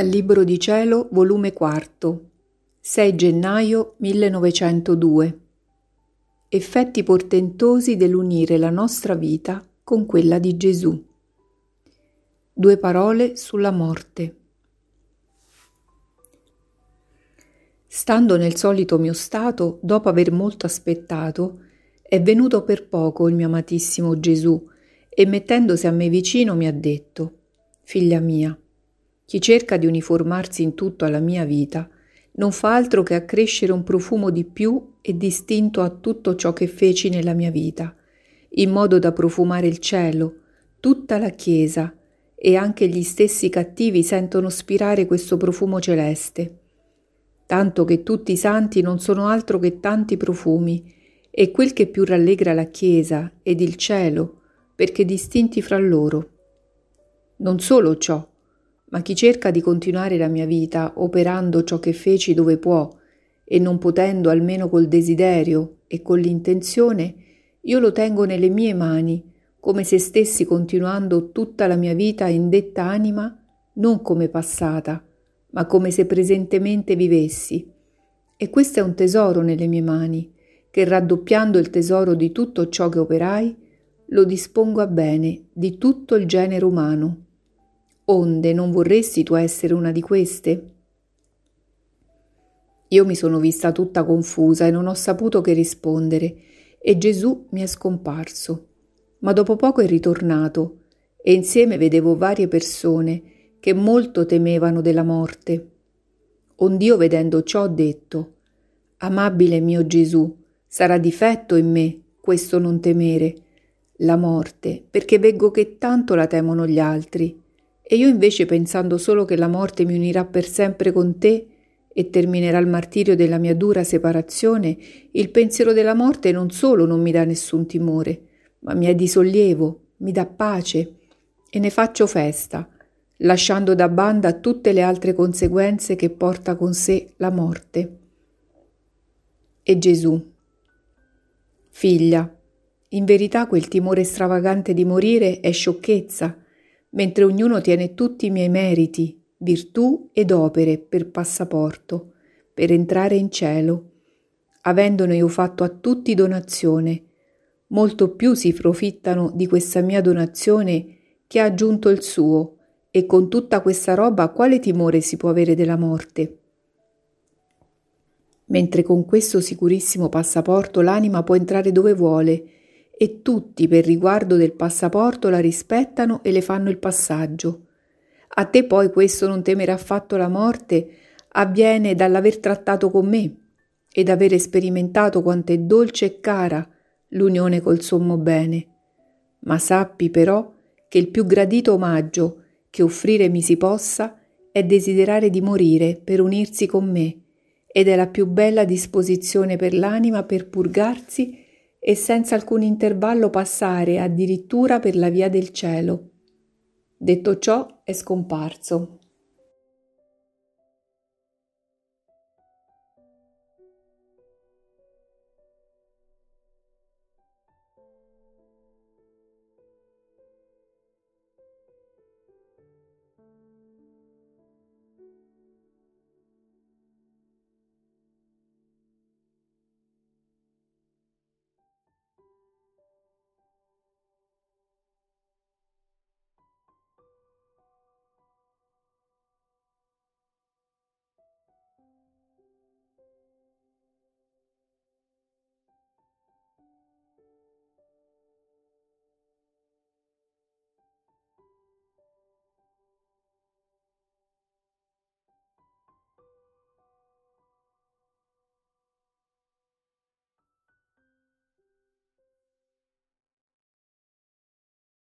Dal Libro di Cielo, volume 4, 6 gennaio 1902. Effetti portentosi dell'unire la nostra vita con quella di Gesù. Due parole sulla morte. Stando nel solito mio stato, dopo aver molto aspettato, è venuto per poco il mio amatissimo Gesù e mettendosi a me vicino mi ha detto, Figlia mia, chi cerca di uniformarsi in tutto alla mia vita non fa altro che accrescere un profumo di più e distinto a tutto ciò che feci nella mia vita, in modo da profumare il cielo, tutta la Chiesa e anche gli stessi cattivi sentono spirare questo profumo celeste. Tanto che tutti i santi non sono altro che tanti profumi, e quel che più rallegra la Chiesa ed il cielo, perché distinti fra loro. Non solo ciò, ma chi cerca di continuare la mia vita operando ciò che feci dove può e non potendo almeno col desiderio e con l'intenzione, io lo tengo nelle mie mani, come se stessi continuando tutta la mia vita in detta anima, non come passata, ma come se presentemente vivessi. E questo è un tesoro nelle mie mani, che raddoppiando il tesoro di tutto ciò che operai, lo dispongo a bene di tutto il genere umano. Onde non vorresti tu essere una di queste? Io mi sono vista tutta confusa e non ho saputo che rispondere, e Gesù mi è scomparso. Ma dopo poco è ritornato, e insieme vedevo varie persone che molto temevano della morte. Ond'io vedendo ciò ho detto, Amabile mio Gesù, sarà difetto in me questo non temere, la morte, perché veggo che tanto la temono gli altri e io invece pensando solo che la morte mi unirà per sempre con te e terminerà il martirio della mia dura separazione, il pensiero della morte non solo non mi dà nessun timore, ma mi è di sollievo, mi dà pace e ne faccio festa, lasciando da banda tutte le altre conseguenze che porta con sé la morte. E Gesù. Figlia, in verità quel timore stravagante di morire è sciocchezza, mentre ognuno tiene tutti i miei meriti, virtù ed opere per passaporto, per entrare in cielo. Avendone io fatto a tutti donazione, molto più si profittano di questa mia donazione che ha aggiunto il suo, e con tutta questa roba quale timore si può avere della morte? Mentre con questo sicurissimo passaporto l'anima può entrare dove vuole, e tutti per riguardo del passaporto la rispettano e le fanno il passaggio. A te poi questo non temere affatto la morte avviene dall'aver trattato con me ed avere sperimentato quanto è dolce e cara l'unione col sommo bene. Ma sappi però che il più gradito omaggio che offrire mi si possa è desiderare di morire per unirsi con me, ed è la più bella disposizione per l'anima per purgarsi e senza alcun intervallo passare addirittura per la via del cielo. Detto ciò è scomparso.